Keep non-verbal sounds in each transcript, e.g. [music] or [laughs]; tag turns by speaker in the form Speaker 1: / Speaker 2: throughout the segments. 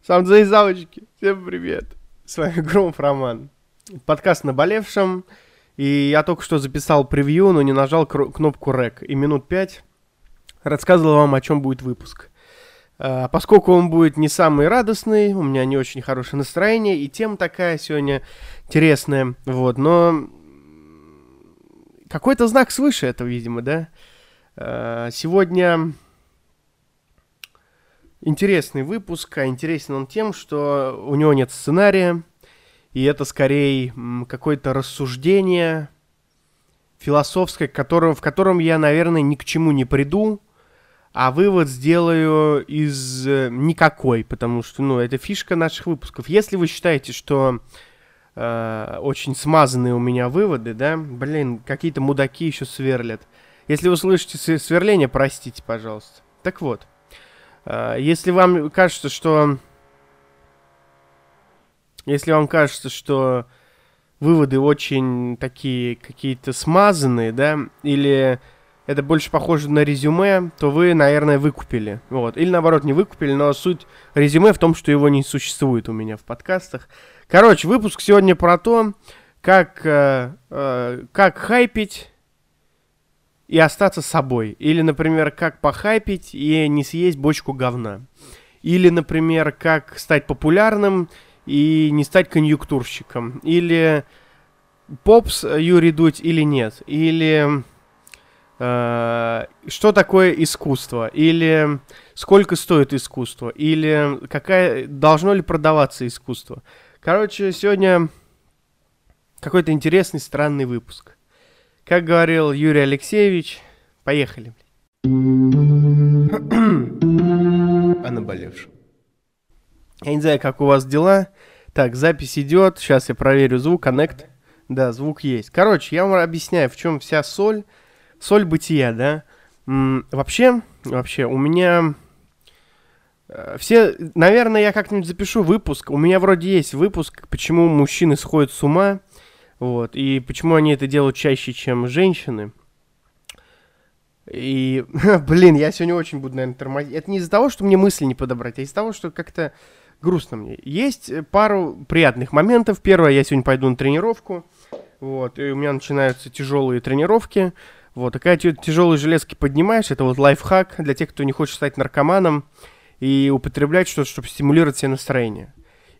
Speaker 1: Самцы и самочки, всем привет. С вами Громов Роман. Подкаст «Наболевшем». И я только что записал превью, но не нажал кнопку REC. И минут пять рассказывал вам, о чем будет выпуск. А, поскольку он будет не самый радостный, у меня не очень хорошее настроение, и тема такая сегодня интересная, вот, но какой-то знак свыше этого, видимо, да? А, сегодня интересный выпуск, а интересен он тем, что у него нет сценария, и это скорее какое-то рассуждение философское, которое, в котором я, наверное, ни к чему не приду, а вывод сделаю из э, никакой, потому что, ну, это фишка наших выпусков. Если вы считаете, что э, очень смазанные у меня выводы, да, блин, какие-то мудаки еще сверлят. Если вы слышите сверление, простите, пожалуйста. Так вот. А, если вам кажется, что... Если вам кажется, что выводы очень такие какие-то смазанные, да, или это больше похоже на резюме, то вы, наверное, выкупили. Вот. Или наоборот, не выкупили, но суть резюме в том, что его не существует у меня в подкастах. Короче, выпуск сегодня про то, как, э, э, как хайпить и остаться собой. Или, например, как похайпить и не съесть бочку говна. Или, например, как стать популярным и не стать конъюнктурщиком. Или попс Юрий Дудь или нет. Или э, что такое искусство. Или сколько стоит искусство. Или какая, должно ли продаваться искусство. Короче, сегодня какой-то интересный, странный выпуск. Как говорил Юрий Алексеевич, поехали. [clears throat] О наболевшем. Я не знаю, как у вас дела. Так, запись идет. Сейчас я проверю звук. Коннект. Да, звук есть. Короче, я вам объясняю, в чем вся соль. Соль бытия, да. М вообще, вообще, у меня... Э, все, наверное, я как-нибудь запишу выпуск. У меня вроде есть выпуск, почему мужчины сходят с ума. Вот. И почему они это делают чаще, чем женщины? И, [laughs] блин, я сегодня очень буду, наверное, тормозить. Это не из-за того, что мне мысли не подобрать, а из-за того, что как-то грустно мне. Есть пару приятных моментов. Первое, я сегодня пойду на тренировку. Вот, и у меня начинаются тяжелые тренировки. Вот, такая тяжелые железки поднимаешь, это вот лайфхак для тех, кто не хочет стать наркоманом и употреблять что-то, чтобы стимулировать себе настроение.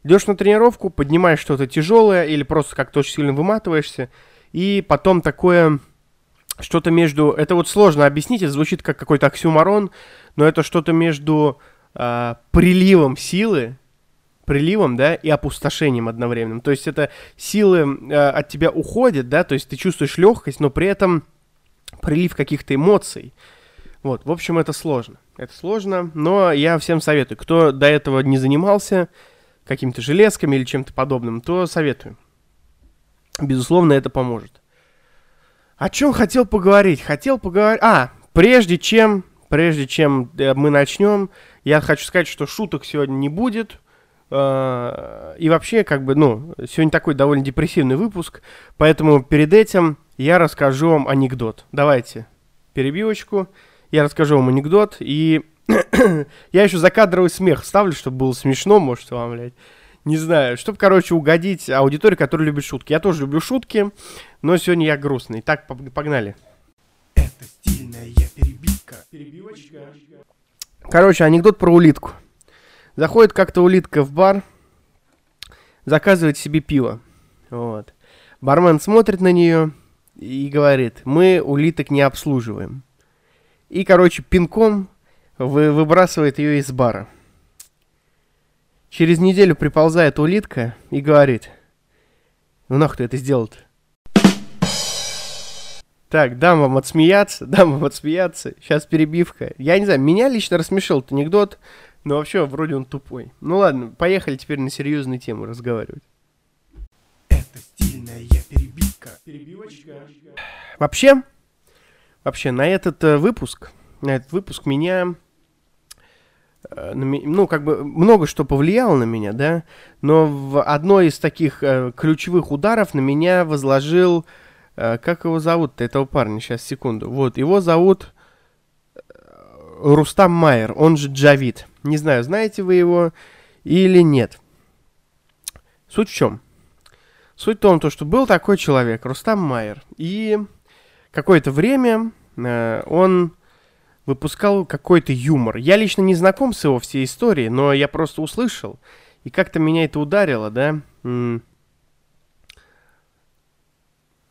Speaker 1: Идешь на тренировку, поднимаешь что-то тяжелое или просто как-то очень сильно выматываешься, и потом такое что-то между... Это вот сложно объяснить, это звучит как какой-то оксюмарон, но это что-то между э, приливом силы, приливом, да, и опустошением одновременно. То есть это силы э, от тебя уходят, да, то есть ты чувствуешь легкость, но при этом прилив каких-то эмоций. Вот, в общем, это сложно. Это сложно, но я всем советую, кто до этого не занимался, какими-то железками или чем-то подобным, то советую. Безусловно, это поможет. О чем хотел поговорить? Хотел поговорить... А, прежде чем, прежде чем э, мы начнем, я хочу сказать, что шуток сегодня не будет. Э, и вообще, как бы, ну, сегодня такой довольно депрессивный выпуск, поэтому перед этим я расскажу вам анекдот. Давайте перебивочку. Я расскажу вам анекдот, и [coughs] Я еще закадровый смех ставлю, чтобы было смешно, может, вам, блядь. Не знаю, чтобы, короче, угодить аудитории, которая любит шутки. Я тоже люблю шутки, но сегодня я грустный. Так, погнали. Это стильная перебивка. Перебивочка. Короче, анекдот про улитку. Заходит как-то улитка в бар, заказывает себе пиво. Вот. Бармен смотрит на нее и говорит, мы улиток не обслуживаем. И, короче, пинком вы, выбрасывает ее из бара. Через неделю приползает улитка и говорит, ну нахуй ты это сделал-то? Так, дам вам отсмеяться, [laughs] дам вам отсмеяться. Сейчас перебивка. Я не знаю, меня лично рассмешил этот анекдот, но вообще вроде он тупой. Ну ладно, поехали теперь на серьезную тему разговаривать. Это стильная перебивка. Перебивочка. Вообще, вообще на этот э, выпуск, на этот выпуск меня ну, как бы много что повлияло на меня, да, но в одной из таких э, ключевых ударов на меня возложил, э, как его зовут этого парня, сейчас, секунду, вот, его зовут э, Рустам Майер, он же Джавид, не знаю, знаете вы его или нет. Суть в чем? Суть в том, то, что был такой человек, Рустам Майер, и какое-то время э, он выпускал какой-то юмор. Я лично не знаком с его всей историей, но я просто услышал, и как-то меня это ударило, да. М-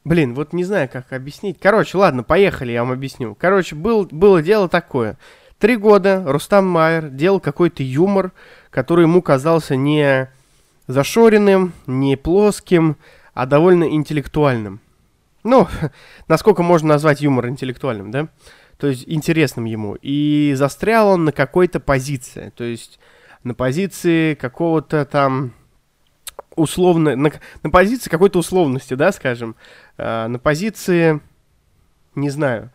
Speaker 1: Блин, вот не знаю, как объяснить. Короче, ладно, поехали, я вам объясню. Короче, был, было дело такое. Три года Рустам Майер делал какой-то юмор, который ему казался не зашоренным, не плоским, а довольно интеллектуальным. Ну, [laughs] насколько можно назвать юмор интеллектуальным, да? То есть интересным ему. И застрял он на какой-то позиции. То есть на позиции какого-то там условно, на, на позиции какой-то условности, да, скажем, э, на позиции, не знаю,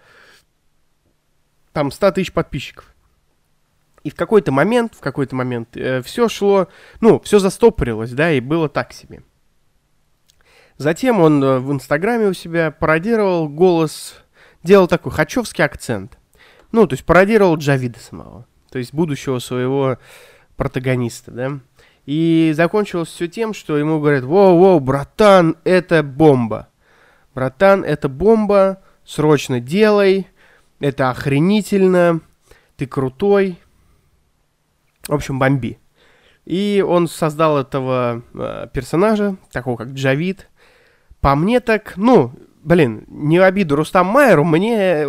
Speaker 1: там 100 тысяч подписчиков. И в какой-то момент, в какой-то момент э, все шло, ну, все застопорилось, да, и было так себе. Затем он э, в Инстаграме у себя пародировал голос, делал такой хачевский акцент. Ну, то есть пародировал Джавида самого, то есть будущего своего протагониста, да. И закончилось все тем, что ему говорят, воу-воу, братан, это бомба. Братан, это бомба, срочно делай, это охренительно, ты крутой. В общем, бомби. И он создал этого э, персонажа, такого как Джавид. По мне так, ну, блин, не в обиду Рустам Майеру, мне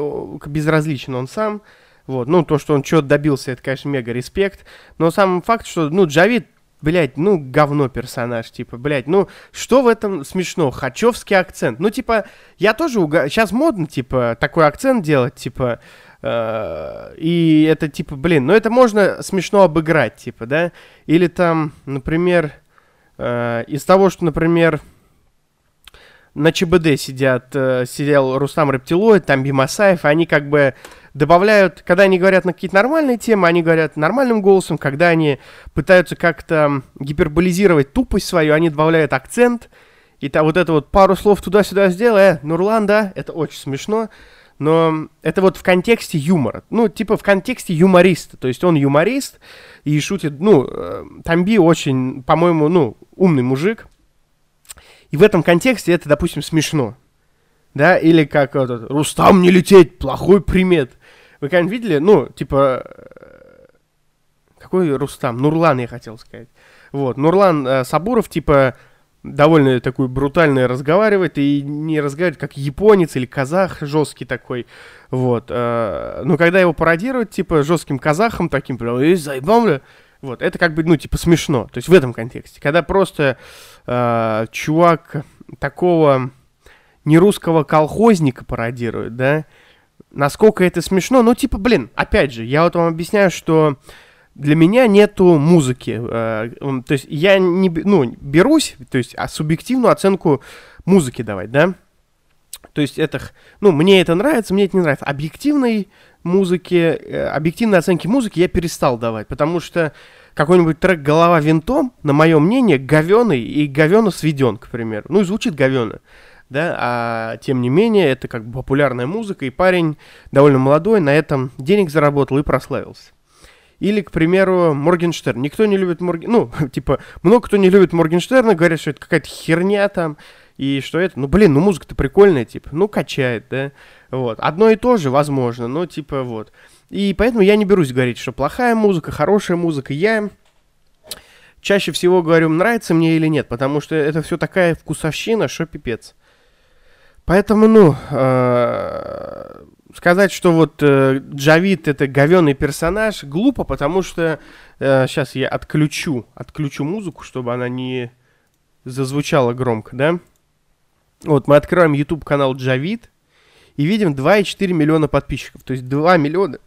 Speaker 1: безразличен он сам. Вот, ну, то, что он что-то добился, это, конечно, мега респект. Но сам факт, что, ну, Джавид блядь, ну, говно персонаж, типа, блядь, ну, что в этом смешно? Хачевский акцент. Ну, типа, я тоже уга... Сейчас модно, типа, такой акцент делать, типа, э, и это, типа, блин, ну, это можно смешно обыграть, типа, да? Или там, например, э, из того, что, например, на ЧБД сидят, э, сидел Рустам Рептилоид, там Бимасаев, они как бы добавляют, когда они говорят на какие-то нормальные темы, они говорят нормальным голосом, когда они пытаются как-то гиперболизировать тупость свою, они добавляют акцент, и то, вот это вот пару слов туда-сюда сделая, Нурлан, да, это очень смешно, но это вот в контексте юмора, ну, типа в контексте юмориста, то есть он юморист и шутит, ну, э, Тамби очень, по-моему, ну, умный мужик, и в этом контексте это, допустим, смешно, да, или как этот, Рустам не лететь, плохой примет. Вы когда-нибудь видели, ну, типа, э, какой Рустам? Нурлан, я хотел сказать. Вот, Нурлан э, Сабуров, типа, довольно такой брутальный разговаривает и не разговаривает как японец или казах жесткий такой, вот. Э, ну, когда его пародируют, типа, жестким казахом таким, прям, эй, заебал, вот, это как бы, ну, типа, смешно, то есть в этом контексте. Когда просто чувак такого не русского колхозника пародирует, да, насколько это смешно. Ну, типа, блин, опять же, я вот вам объясняю, что для меня нету музыки. Э, то есть я не, ну, берусь, то есть а субъективную оценку музыки давать, да. То есть это, ну, мне это нравится, мне это не нравится. Объективной музыки, э, объективной оценки музыки я перестал давать, потому что какой-нибудь трек «Голова винтом», на мое мнение, говеный и говено сведен, к примеру. Ну и звучит говено да, а тем не менее это как бы популярная музыка, и парень довольно молодой, на этом денег заработал и прославился. Или, к примеру, Моргенштерн. Никто не любит Морген... Ну, [laughs] типа, много кто не любит Моргенштерна, говорят, что это какая-то херня там, и что это... Ну, блин, ну музыка-то прикольная, типа, ну, качает, да? Вот. Одно и то же, возможно, но, типа, вот. И поэтому я не берусь говорить, что плохая музыка, хорошая музыка. Я чаще всего говорю, нравится мне или нет, потому что это все такая вкусовщина, что пипец. Поэтому, ну, э, сказать, что вот э, Джавид это говенный персонаж, глупо, потому что э, сейчас я отключу, отключу музыку, чтобы она не зазвучала громко, да? Вот мы открываем YouTube канал Джавид и видим 2,4 миллиона подписчиков, то есть 2 миллиона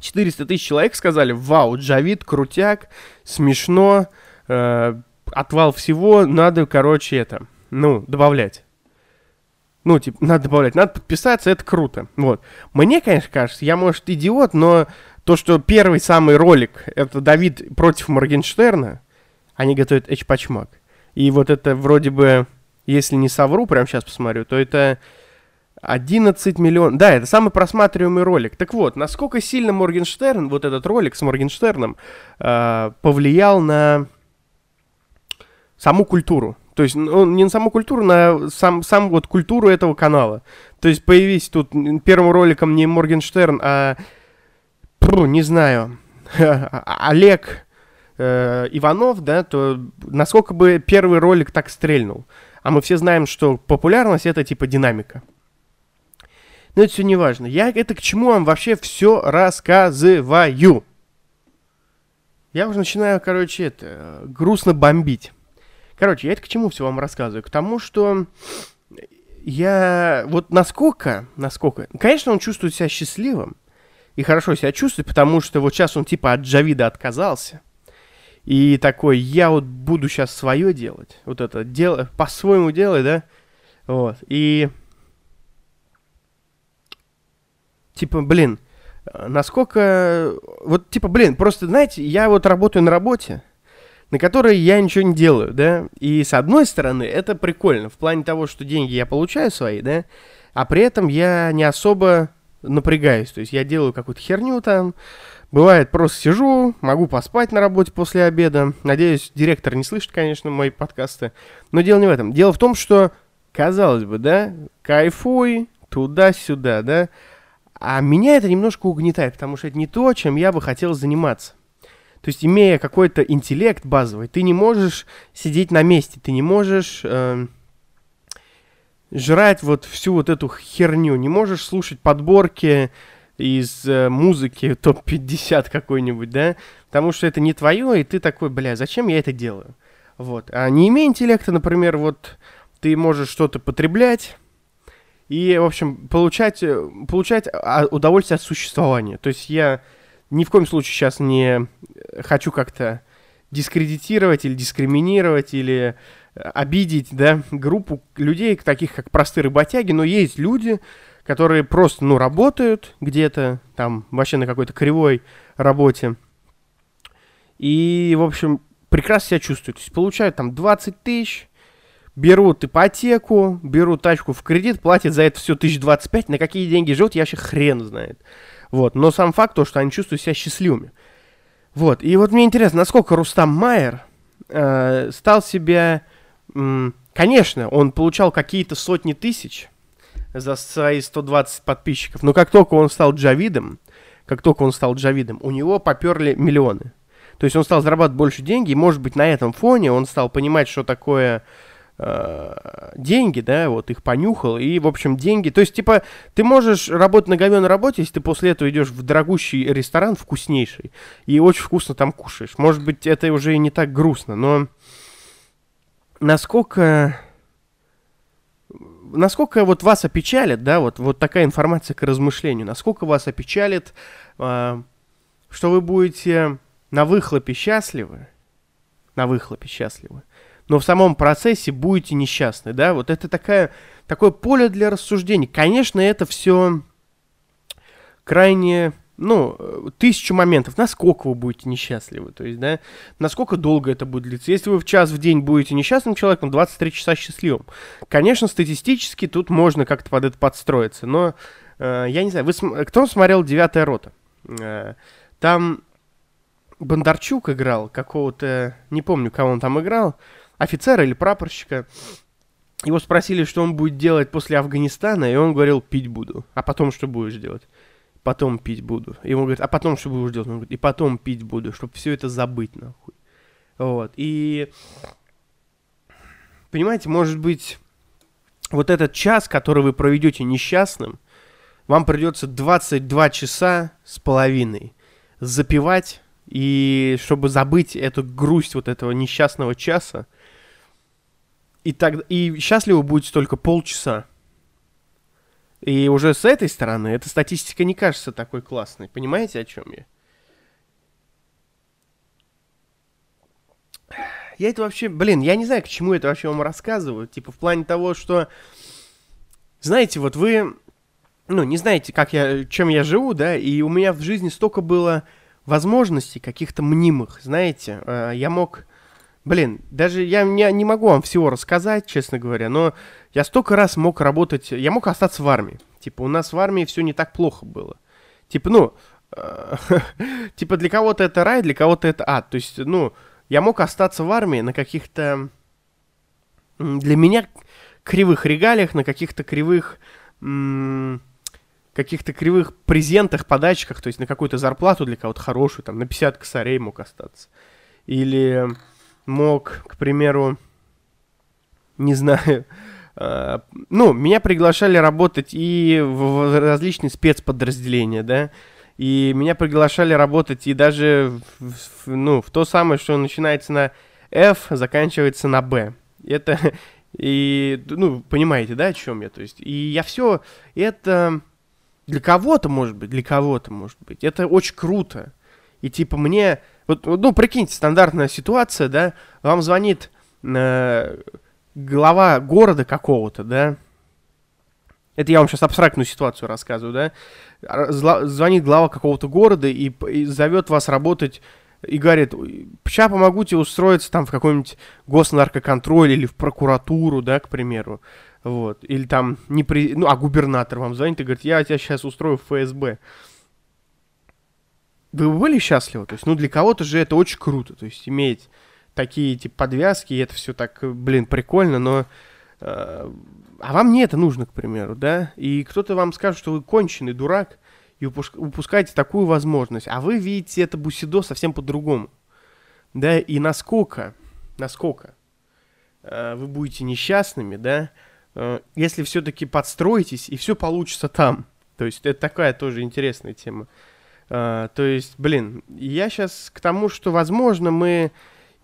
Speaker 1: 400 тысяч человек сказали, вау, Джавид крутяк, смешно, э, отвал всего, надо, короче, это, ну, добавлять. Ну, типа, надо добавлять, надо подписаться, это круто. Вот. Мне, конечно, кажется, я, может, идиот, но то, что первый самый ролик, это Давид против Моргенштерна, они готовят Эчпачмак. И вот это вроде бы, если не совру, прямо сейчас посмотрю, то это 11 миллионов. Да, это самый просматриваемый ролик. Так вот, насколько сильно Моргенштерн, вот этот ролик с Моргенштерном, э, повлиял на саму культуру. То есть он не на саму культуру, на сам, сам вот культуру этого канала. То есть появись тут первым роликом не Моргенштерн, а, пру, не знаю, [laughs] Олег э, Иванов, да, то насколько бы первый ролик так стрельнул. А мы все знаем, что популярность это типа динамика. Но это все не важно. Я это к чему вам вообще все рассказываю. Я уже начинаю, короче, это, грустно бомбить. Короче, я это к чему все вам рассказываю? К тому, что я... Вот насколько, насколько... Конечно, он чувствует себя счастливым и хорошо себя чувствует, потому что вот сейчас он типа от Джавида отказался. И такой, я вот буду сейчас свое делать. Вот это, дел... по-своему делай, да? Вот. И... Типа, блин, насколько... Вот, типа, блин, просто, знаете, я вот работаю на работе, на которые я ничего не делаю, да, и с одной стороны это прикольно, в плане того, что деньги я получаю свои, да, а при этом я не особо напрягаюсь, то есть я делаю какую-то херню там, бывает просто сижу, могу поспать на работе после обеда, надеюсь, директор не слышит, конечно, мои подкасты, но дело не в этом, дело в том, что, казалось бы, да, кайфуй, туда-сюда, да, а меня это немножко угнетает, потому что это не то, чем я бы хотел заниматься. То есть, имея какой-то интеллект базовый, ты не можешь сидеть на месте, ты не можешь э, жрать вот всю вот эту херню, не можешь слушать подборки из э, музыки [laughs] топ-50 какой-нибудь, да, потому что это не твое, и ты такой, бля, зачем я это делаю? Вот. А не имея интеллекта, например, вот ты можешь что-то потреблять, и, в общем, получать, э, получать а, удовольствие от существования. То есть я ни в коем случае сейчас не хочу как-то дискредитировать или дискриминировать или э, обидеть, да, группу людей, таких как простые работяги, но есть люди, которые просто, ну, работают где-то, там, вообще на какой-то кривой работе, и, в общем, прекрасно себя чувствуют. То есть получают там 20 тысяч, берут ипотеку, берут тачку в кредит, платят за это все 1025, на какие деньги живут, я вообще хрен знает. Вот. Но сам факт то, что они чувствуют себя счастливыми. Вот. И вот мне интересно, насколько Рустам Майер э, стал себя... М, конечно, он получал какие-то сотни тысяч за свои 120 подписчиков, но как только он стал Джавидом, как только он стал Джавидом, у него поперли миллионы. То есть он стал зарабатывать больше денег, и, может быть, на этом фоне он стал понимать, что такое э, деньги, да, вот их понюхал, и, в общем, деньги, то есть, типа, ты можешь работать на говёной работе, если ты после этого идешь в дорогущий ресторан, вкуснейший, и очень вкусно там кушаешь. Может быть, это уже и не так грустно, но насколько насколько вот вас опечалит, да, вот, вот такая информация к размышлению, насколько вас опечалит, э, что вы будете на выхлопе счастливы, на выхлопе счастливы, но в самом процессе будете несчастны, да, вот это такая, такое поле для рассуждений. Конечно, это все крайне, ну, тысячу моментов, насколько вы будете несчастливы, то есть, да, насколько долго это будет длиться. Если вы в час в день будете несчастным человеком, 23 часа счастливым. Конечно, статистически тут можно как-то под это подстроиться, но, э, я не знаю, вы, кто смотрел «Девятая рота»? Э, там Бондарчук играл какого-то, не помню, кого он там играл, офицера или прапорщика. Его спросили, что он будет делать после Афганистана, и он говорил, пить буду. А потом что будешь делать? Потом пить буду. И он говорит, а потом что будешь делать? Он говорит, и потом пить буду, чтобы все это забыть, нахуй. Вот. И, понимаете, может быть, вот этот час, который вы проведете несчастным, вам придется 22 часа с половиной запивать, и чтобы забыть эту грусть вот этого несчастного часа, и, так, и счастливы будете только полчаса. И уже с этой стороны эта статистика не кажется такой классной. Понимаете, о чем я? Я это вообще, блин, я не знаю, к чему это вообще вам рассказываю. Типа в плане того, что, знаете, вот вы, ну, не знаете, как я, чем я живу, да, и у меня в жизни столько было возможностей каких-то мнимых, знаете. Э, я мог блин, даже я не, не могу вам всего рассказать, честно говоря, но я столько раз мог работать, я мог остаться в армии. Типа, у нас в армии все не так плохо было. Типа, ну, э, [laughs] типа для кого-то это рай, для кого-то это ад. То есть, ну, я мог остаться в армии на каких-то, для меня, кривых регалиях, на каких-то кривых, каких-то кривых презентах, подачках, то есть на какую-то зарплату для кого-то хорошую, там, на 50 косарей мог остаться. Или мог, к примеру, не знаю, э, [laughs] ну, меня приглашали работать и в различные спецподразделения, да, и меня приглашали работать и даже, в, ну, в то самое, что начинается на F, заканчивается на B. Это, [laughs] и, ну, понимаете, да, о чем я, то есть, и я все, это для кого-то, может быть, для кого-то, может быть, это очень круто, и типа мне вот, ну, прикиньте, стандартная ситуация, да, вам звонит э, глава города какого-то, да, это я вам сейчас абстрактную ситуацию рассказываю, да, звонит глава какого-то города и, и зовет вас работать и говорит, сейчас помогу тебе устроиться там в какой-нибудь госнаркоконтроль или в прокуратуру, да, к примеру, вот, или там, не при... ну, а губернатор вам звонит и говорит, я тебя сейчас устрою в ФСБ, вы были счастливы? То есть, ну, для кого-то же это очень круто. То есть, иметь такие, типа, подвязки, и это все так, блин, прикольно, но... Э, а вам не это нужно, к примеру, да? И кто-то вам скажет, что вы конченый дурак, и упускаете такую возможность. А вы видите это бусидо совсем по-другому. Да, и насколько, насколько э, вы будете несчастными, да, э, если все-таки подстроитесь, и все получится там. То есть это такая тоже интересная тема. Uh, то есть, блин, я сейчас к тому, что, возможно, мы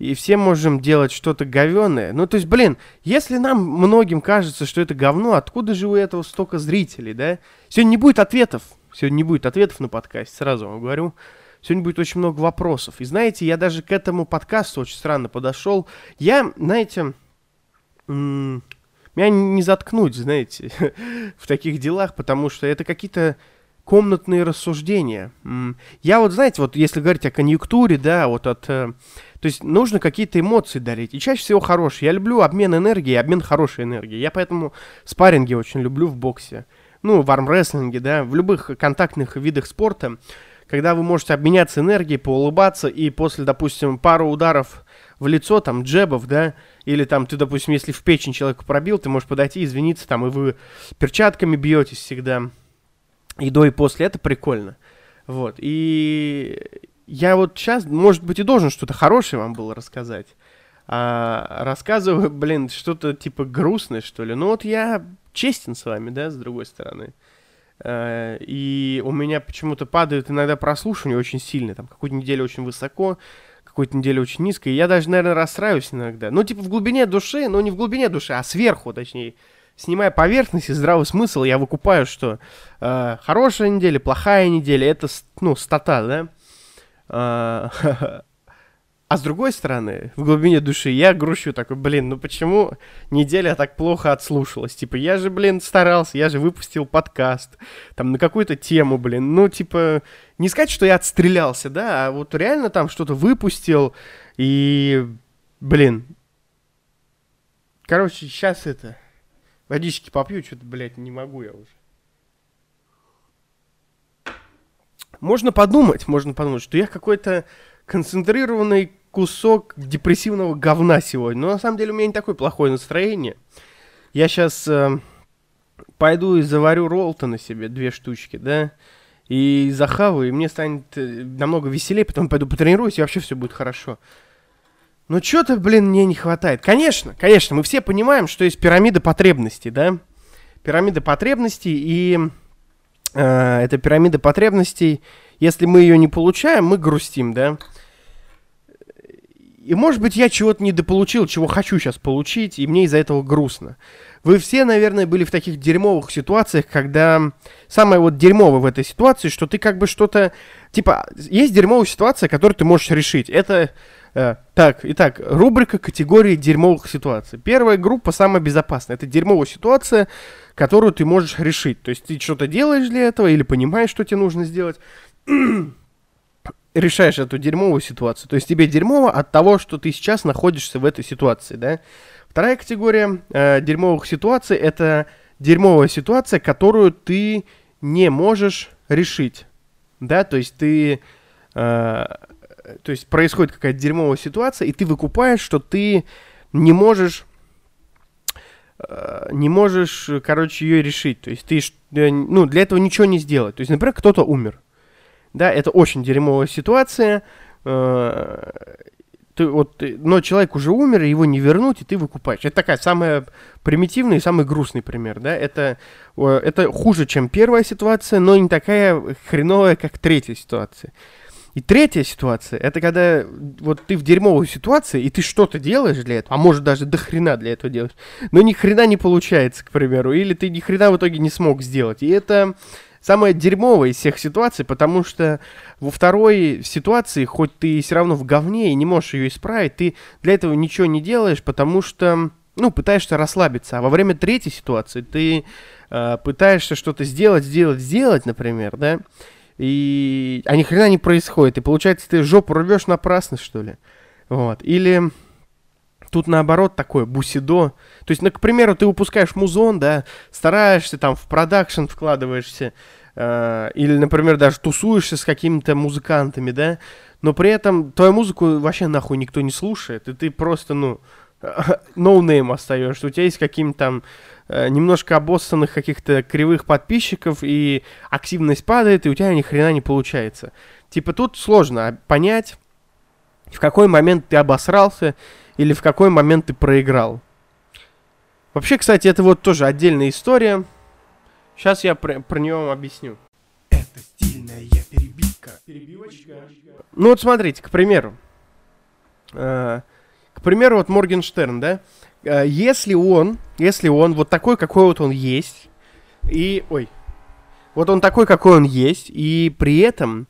Speaker 1: и все можем делать что-то говеное. Ну, то есть, блин, если нам многим кажется, что это говно, откуда же у этого столько зрителей, да? Сегодня не будет ответов. Сегодня не будет ответов на подкасте, сразу вам говорю. Сегодня будет очень много вопросов. И знаете, я даже к этому подкасту очень странно подошел. Я, знаете, меня не заткнуть, знаете, [laughs] в таких делах, потому что это какие-то комнатные рассуждения. Я вот, знаете, вот если говорить о конъюнктуре, да, вот от... Э, то есть нужно какие-то эмоции дарить. И чаще всего хорошие. Я люблю обмен энергией, обмен хорошей энергией. Я поэтому спарринги очень люблю в боксе. Ну, в армрестлинге, да, в любых контактных видах спорта. Когда вы можете обменяться энергией, поулыбаться, и после, допустим, пару ударов в лицо, там, джебов, да, или там ты, допустим, если в печень человека пробил, ты можешь подойти, извиниться, там, и вы перчатками бьетесь всегда и до, и после, это прикольно. Вот, и я вот сейчас, может быть, и должен что-то хорошее вам было рассказать. А рассказываю, [laughs] блин, что-то типа грустное, что ли. Ну вот я честен с вами, да, с другой стороны. А, и у меня почему-то падают иногда прослушивания очень сильно. Там какую-то неделю очень высоко, какую-то неделю очень низко. И я даже, наверное, расстраиваюсь иногда. Ну, типа в глубине души, но не в глубине души, а сверху, точнее снимая поверхность и здравый смысл, я выкупаю, что э, хорошая неделя, плохая неделя, это, ну, стата, да? А, [laughs] а с другой стороны, в глубине души я грущу такой, блин, ну почему неделя так плохо отслушалась? Типа, я же, блин, старался, я же выпустил подкаст, там, на какую-то тему, блин. Ну, типа, не сказать, что я отстрелялся, да, а вот реально там что-то выпустил, и, блин. Короче, сейчас это... Водички попью, что-то, блядь, не могу я уже. Можно подумать, можно подумать, что я какой-то концентрированный кусок депрессивного говна сегодня. Но на самом деле у меня не такое плохое настроение. Я сейчас э, пойду и заварю роллтона себе, две штучки, да, и захаваю, и мне станет э, намного веселее, потом пойду потренируюсь, и вообще все будет хорошо. Но что-то, блин, мне не хватает. Конечно, конечно, мы все понимаем, что есть пирамида потребностей, да? Пирамида потребностей, и э, эта пирамида потребностей, если мы ее не получаем, мы грустим, да? И, может быть, я чего-то недополучил, чего хочу сейчас получить, и мне из-за этого грустно. Вы все, наверное, были в таких дерьмовых ситуациях, когда самое вот дерьмовое в этой ситуации, что ты как бы что-то... Типа, есть дерьмовая ситуация, которую ты можешь решить. Это так, итак, рубрика категории дерьмовых ситуаций. Первая группа самая безопасная. Это дерьмовая ситуация, которую ты можешь решить. То есть ты что-то делаешь для этого или понимаешь, что тебе нужно сделать. [clears throat] решаешь эту дерьмовую ситуацию. То есть тебе дерьмово от того, что ты сейчас находишься в этой ситуации, да. Вторая категория э, дерьмовых ситуаций это дерьмовая ситуация, которую ты не можешь решить, да, то есть ты, э, то есть происходит какая-то дерьмовая ситуация, и ты выкупаешь, что ты не можешь э, не можешь, короче, ее решить. То есть ты, э, ну, для этого ничего не сделать. То есть, например, кто-то умер. Да, это очень дерьмовая ситуация. Э, ты, вот, но человек уже умер, его не вернуть, и ты выкупаешь. Это такая самая примитивная и самый грустный пример, да. Это, это хуже, чем первая ситуация, но не такая хреновая, как третья ситуация. И третья ситуация, это когда вот ты в дерьмовой ситуации, и ты что-то делаешь для этого, а может даже до хрена для этого делаешь, но ни хрена не получается, к примеру, или ты ни хрена в итоге не смог сделать. И это самая дерьмовая из всех ситуаций, потому что во второй ситуации, хоть ты все равно в говне и не можешь ее исправить, ты для этого ничего не делаешь, потому что, ну, пытаешься расслабиться. А во время третьей ситуации ты э, пытаешься что-то сделать, сделать, сделать, например, да, и а ни хрена не происходит. И получается, ты жопу рвешь напрасно, что ли. Вот. Или тут наоборот такое бусидо. То есть, ну, к примеру, ты выпускаешь музон, да, стараешься там в продакшн вкладываешься, э, или, например, даже тусуешься с какими-то музыкантами, да, но при этом твою музыку вообще нахуй никто не слушает, и ты просто, ну, [laughs] no-name остаешься. У тебя есть какие-то там э, немножко обоссанных каких-то кривых подписчиков, и активность падает, и у тебя ни хрена не получается. Типа тут сложно понять, в какой момент ты обосрался, или в какой момент ты проиграл. Вообще, кстати, это вот тоже отдельная история. Сейчас я про, про нее вам объясню. Это стильная перебивка. Перебивочка. Ну вот смотрите, к примеру. Э, к примеру, вот Моргенштерн, да? Э, если он, если он вот такой, какой вот он есть, и, ой, вот он такой, какой он есть, и при этом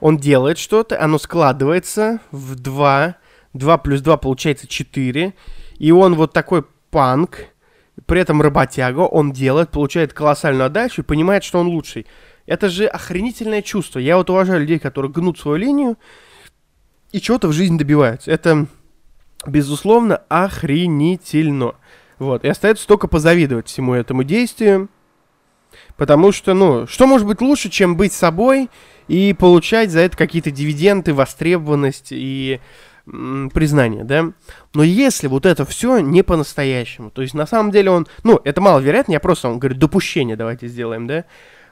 Speaker 1: он делает что-то, оно складывается в 2, 2 плюс 2 получается 4, и он вот такой панк, при этом работяга, он делает, получает колоссальную отдачу и понимает, что он лучший. Это же охренительное чувство. Я вот уважаю людей, которые гнут свою линию и чего-то в жизни добиваются. Это безусловно, охренительно. Вот, и остается только позавидовать всему этому действию, потому что, ну, что может быть лучше, чем быть собой и получать за это какие-то дивиденды, востребованность и признание, да? Но если вот это все не по-настоящему, то есть на самом деле он, ну, это маловероятно, я просто вам говорю, допущение давайте сделаем, да,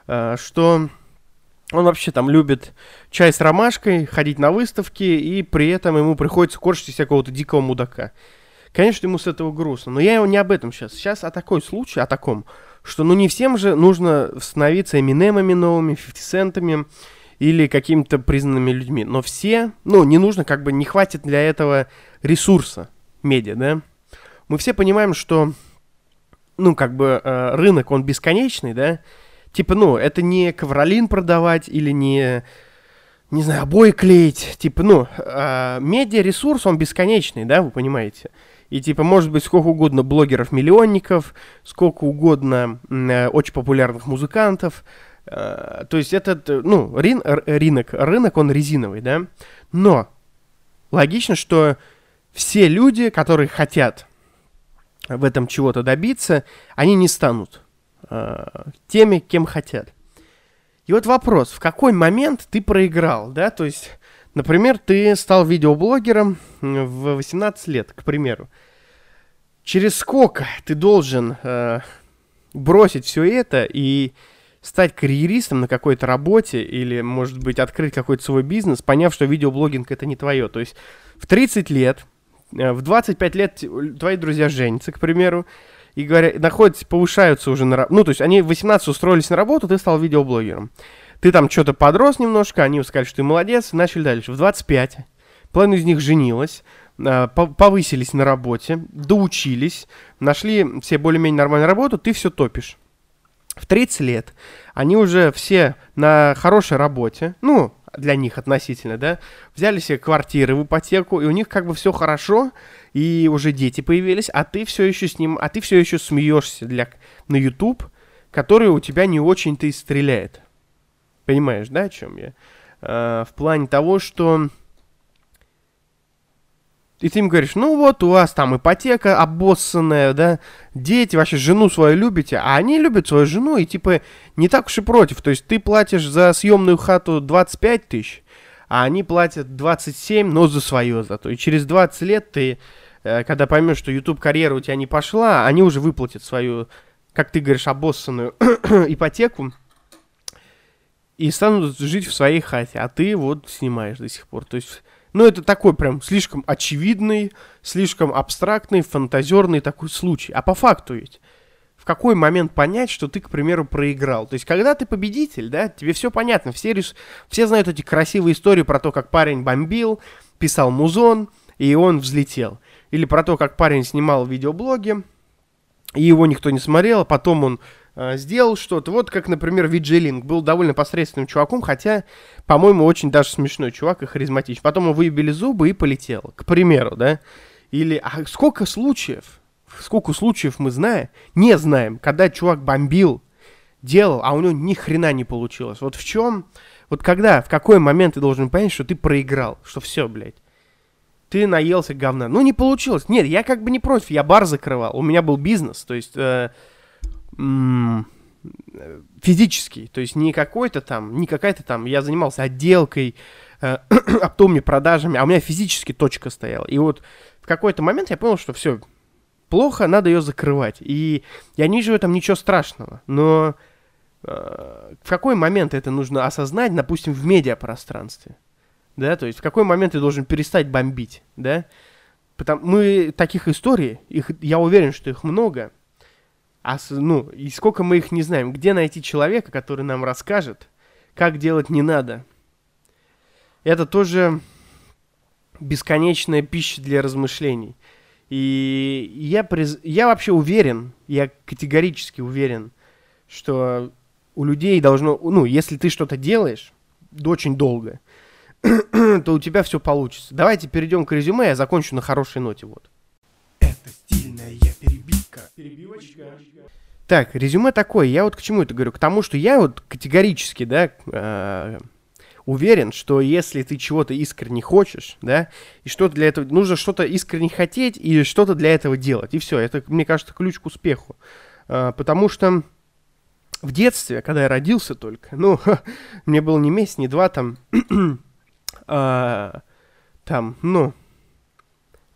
Speaker 1: а, что он вообще там любит чай с ромашкой, ходить на выставки, и при этом ему приходится корчить из какого-то дикого мудака. Конечно, ему с этого грустно, но я его не об этом сейчас. Сейчас о такой случае, о таком, что ну не всем же нужно становиться Эминемами новыми, 50 или какими-то признанными людьми. Но все, ну, не нужно, как бы не хватит для этого ресурса медиа, да. Мы все понимаем, что, ну, как бы э, рынок, он бесконечный, да, Типа, ну, это не ковролин продавать или не, не знаю, обои клеить. Типа, ну, э, медиаресурс, он бесконечный, да, вы понимаете? И, типа, может быть, сколько угодно блогеров-миллионников, сколько угодно э, очень популярных музыкантов. Э, то есть, этот, ну, рин, рынок, рынок, он резиновый, да? Но логично, что все люди, которые хотят в этом чего-то добиться, они не станут э, теми, кем хотят. И вот вопрос, в какой момент ты проиграл, да, то есть, например, ты стал видеоблогером в 18 лет, к примеру. Через сколько ты должен э, бросить все это и стать карьеристом на какой-то работе или, может быть, открыть какой-то свой бизнес, поняв, что видеоблогинг это не твое. То есть в 30 лет, э, в 25 лет твои друзья женятся, к примеру, и говорят, находятся, повышаются уже на Ну, то есть они в 18 устроились на работу, ты стал видеоблогером. Ты там что-то подрос немножко, они сказали, что ты молодец, начали дальше. В 25 половина из них женилась, а, повысились на работе, доучились, нашли все более-менее нормальную работу, ты все топишь. В 30 лет они уже все на хорошей работе, ну, для них относительно, да, взяли себе квартиры в ипотеку, и у них как бы все хорошо, и уже дети появились, а ты все еще с ним, а ты все еще смеешься для, на YouTube, который у тебя не очень-то и стреляет. Понимаешь, да, о чем я? э, в плане того, что и ты им говоришь, ну вот у вас там ипотека обоссанная, да, дети, вообще жену свою любите, а они любят свою жену и типа не так уж и против. То есть ты платишь за съемную хату 25 тысяч, а они платят 27, но за свое зато. И через 20 лет ты, э, когда поймешь, что YouTube карьера у тебя не пошла, они уже выплатят свою, как ты говоришь, обоссанную [clears throat] ипотеку и станут жить в своей хате, а ты вот снимаешь до сих пор. То есть ну, это такой прям слишком очевидный, слишком абстрактный, фантазерный такой случай. А по факту ведь, в какой момент понять, что ты, к примеру, проиграл? То есть, когда ты победитель, да, тебе все понятно, все, реш... все знают эти красивые истории про то, как парень бомбил, писал музон, и он взлетел. Или про то, как парень снимал видеоблоги, и его никто не смотрел, а потом он сделал что-то. Вот как, например, Виджелинг был довольно посредственным чуваком, хотя, по-моему, очень даже смешной чувак и харизматичный. Потом ему выбили зубы и полетел, к примеру, да. Или а сколько случаев, сколько случаев мы знаем, не знаем, когда чувак бомбил, делал, а у него ни хрена не получилось. Вот в чем, вот когда, в какой момент ты должен понять, что ты проиграл, что все, блядь ты наелся говна. Ну, не получилось. Нет, я как бы не против, я бар закрывал, у меня был бизнес, то есть э, физический, то есть не какой-то там, не какая-то там, я занимался отделкой, э, [clears throat] оптовыми продажами, а у меня физически точка стояла. И вот в какой-то момент я понял, что все, плохо, надо ее закрывать. И я не вижу там ничего страшного, но э, в какой момент это нужно осознать, допустим, в медиапространстве? Да, то есть в какой момент ты должен перестать бомбить, да? Потому мы таких историй, их, я уверен, что их много, а, ну, и сколько мы их не знаем. Где найти человека, который нам расскажет, как делать не надо? Это тоже бесконечная пища для размышлений. И я, приз... я вообще уверен, я категорически уверен, что у людей должно, ну, если ты что-то делаешь очень долго, [clears throat] то у тебя все получится. Давайте перейдем к резюме, я закончу на хорошей ноте, вот. Перебивочка. Так, резюме такое. Я вот к чему это говорю? К тому, что я вот категорически, да, э, уверен, что если ты чего-то искренне хочешь, да, и что-то для этого, нужно что-то искренне хотеть и что-то для этого делать. И все, это, мне кажется, ключ к успеху. Э, потому что в детстве, когда я родился только, ну, [laughs] мне было не месяц, не два, там, [clears throat] э, там, ну,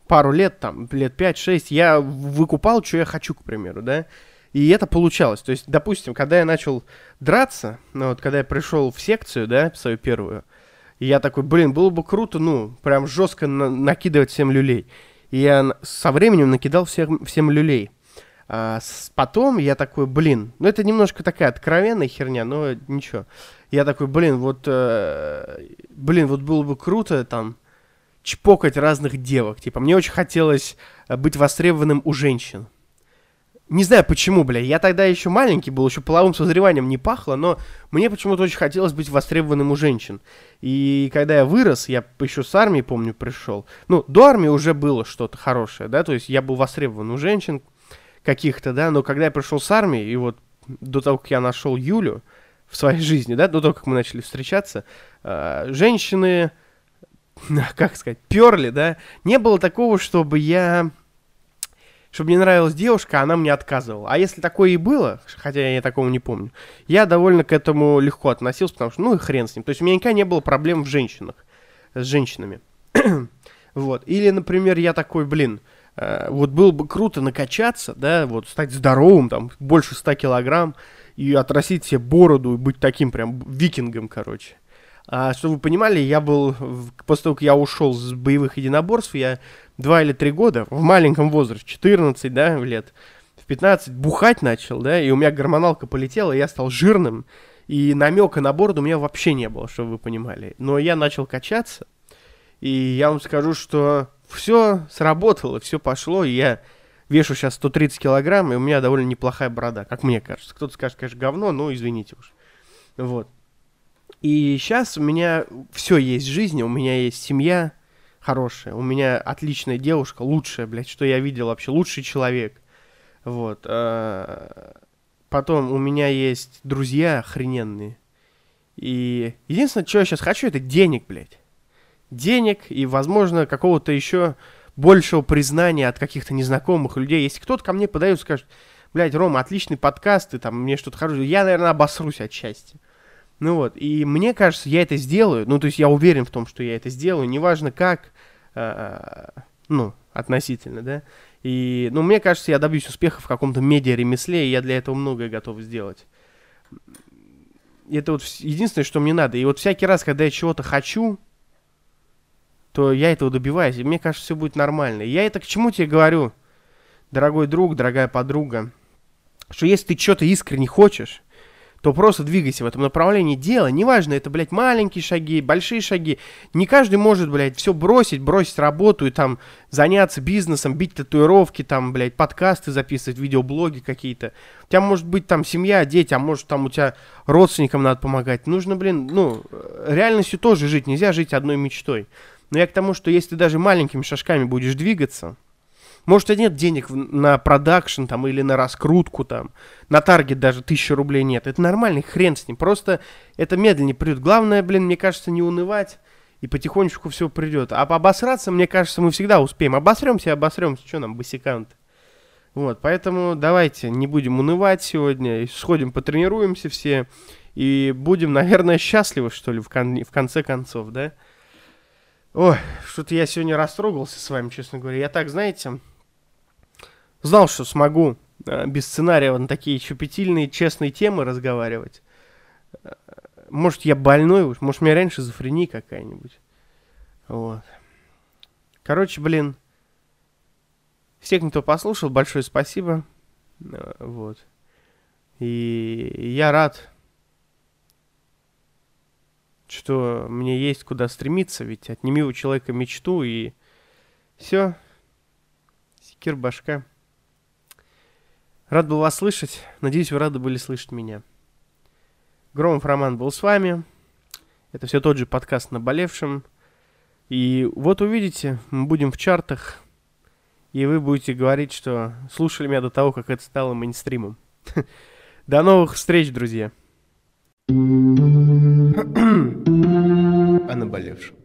Speaker 1: пару лет, там, лет 5-6, я выкупал, что я хочу, к примеру, да, и это получалось. То есть, допустим, когда я начал драться, ну, вот, когда я пришел в секцию, да, свою первую, я такой, блин, было бы круто, ну, прям жестко на- накидывать всем люлей. И я со временем накидал всем, всем люлей. А потом я такой, блин, ну это немножко такая откровенная херня, но ничего. Я такой, блин, вот, э, блин, вот было бы круто там чпокать разных девок. Типа, мне очень хотелось э, быть востребованным у женщин. Не знаю почему, бля, я тогда еще маленький был, еще половым созреванием не пахло, но мне почему-то очень хотелось быть востребованным у женщин. И когда я вырос, я еще с армии, помню, пришел. Ну, до армии уже было что-то хорошее, да, то есть я был востребован у женщин каких-то, да, но когда я пришел с армии, и вот до того, как я нашел Юлю в своей жизни, да, до того, как мы начали встречаться, э, женщины, [laughs] как сказать, перли, да, не было такого, чтобы я чтобы мне нравилась девушка, а она мне отказывала. А если такое и было, хотя я такого не помню, я довольно к этому легко относился, потому что, ну и хрен с ним. То есть у меня никогда не было проблем в женщинах, с женщинами. [clears throat] вот. Или, например, я такой, блин, э, вот было бы круто накачаться, да, вот стать здоровым, там, больше 100 килограмм, и отрастить себе бороду, и быть таким прям викингом, короче. А, чтобы вы понимали, я был, после того, как я ушел с боевых единоборств, я два или три года, в маленьком возрасте, 14, да, лет, в 15 бухать начал, да, и у меня гормоналка полетела, и я стал жирным, и намека на бороду у меня вообще не было, чтобы вы понимали. Но я начал качаться, и я вам скажу, что все сработало, все пошло, и я вешу сейчас 130 килограмм, и у меня довольно неплохая борода, как мне кажется. Кто-то скажет, конечно, говно, но извините уж. Вот. И сейчас у меня все есть в жизни, у меня есть семья хорошая, у меня отличная девушка, лучшая, блядь, что я видел вообще, лучший человек. Вот. А, потом у меня есть друзья охрененные. И единственное, что я сейчас хочу, это денег, блядь. Денег и, возможно, какого-то еще большего признания от каких-то незнакомых людей. Если кто-то ко мне подает скажет, блядь, Рома, отличный подкаст, ты там мне что-то хорошее, я, наверное, обосрусь от счастья. Ну вот, и мне кажется, я это сделаю, ну, то есть я уверен в том, что я это сделаю, неважно как, э, ну, относительно, да, и, ну, мне кажется, я добьюсь успеха в каком-то медиа-ремесле, и я для этого многое готов сделать. Это вот единственное, что мне надо. И вот всякий раз, когда я чего-то хочу, то я этого добиваюсь, и мне кажется, все будет нормально. И я это к чему тебе говорю, дорогой друг, дорогая подруга, что если ты что-то искренне хочешь, то просто двигайся в этом направлении, делай. Неважно, это, блядь, маленькие шаги, большие шаги. Не каждый может, блядь, все бросить, бросить работу и там заняться бизнесом, бить татуировки, там, блядь, подкасты записывать, видеоблоги какие-то. У тебя может быть там семья, дети, а может там у тебя родственникам надо помогать. Нужно, блин, ну, реальностью тоже жить. Нельзя жить одной мечтой. Но я к тому, что если ты даже маленькими шажками будешь двигаться, может, тебя нет денег на продакшн там или на раскрутку там, на таргет даже тысячи рублей нет. Это нормальный хрен с ним. Просто это медленнее придет. Главное, блин, мне кажется, не унывать. И потихонечку все придет. А обосраться, мне кажется, мы всегда успеем. Обосремся, обосремся. Что нам, босикант? Вот, поэтому давайте не будем унывать сегодня. Сходим, потренируемся все. И будем, наверное, счастливы, что ли, в, кон- в конце концов, да? Ой, что-то я сегодня растрогался с вами, честно говоря. Я так, знаете, знал, что смогу э, без сценария на такие щепетильные, честные темы разговаривать. Э, может, я больной может, у меня раньше шизофрения какая-нибудь. Вот. Короче, блин, всем, кто послушал, большое спасибо. Э, вот. И я рад, что мне есть куда стремиться, ведь отними у человека мечту и все. Секир башка. Рад был вас слышать. Надеюсь, вы рады были слышать меня. Громов Роман был с вами. Это все тот же подкаст «Наболевшим». И вот увидите, мы будем в чартах, и вы будете говорить, что слушали меня до того, как это стало мейнстримом. [laughs] До новых встреч, друзья! [clears throat]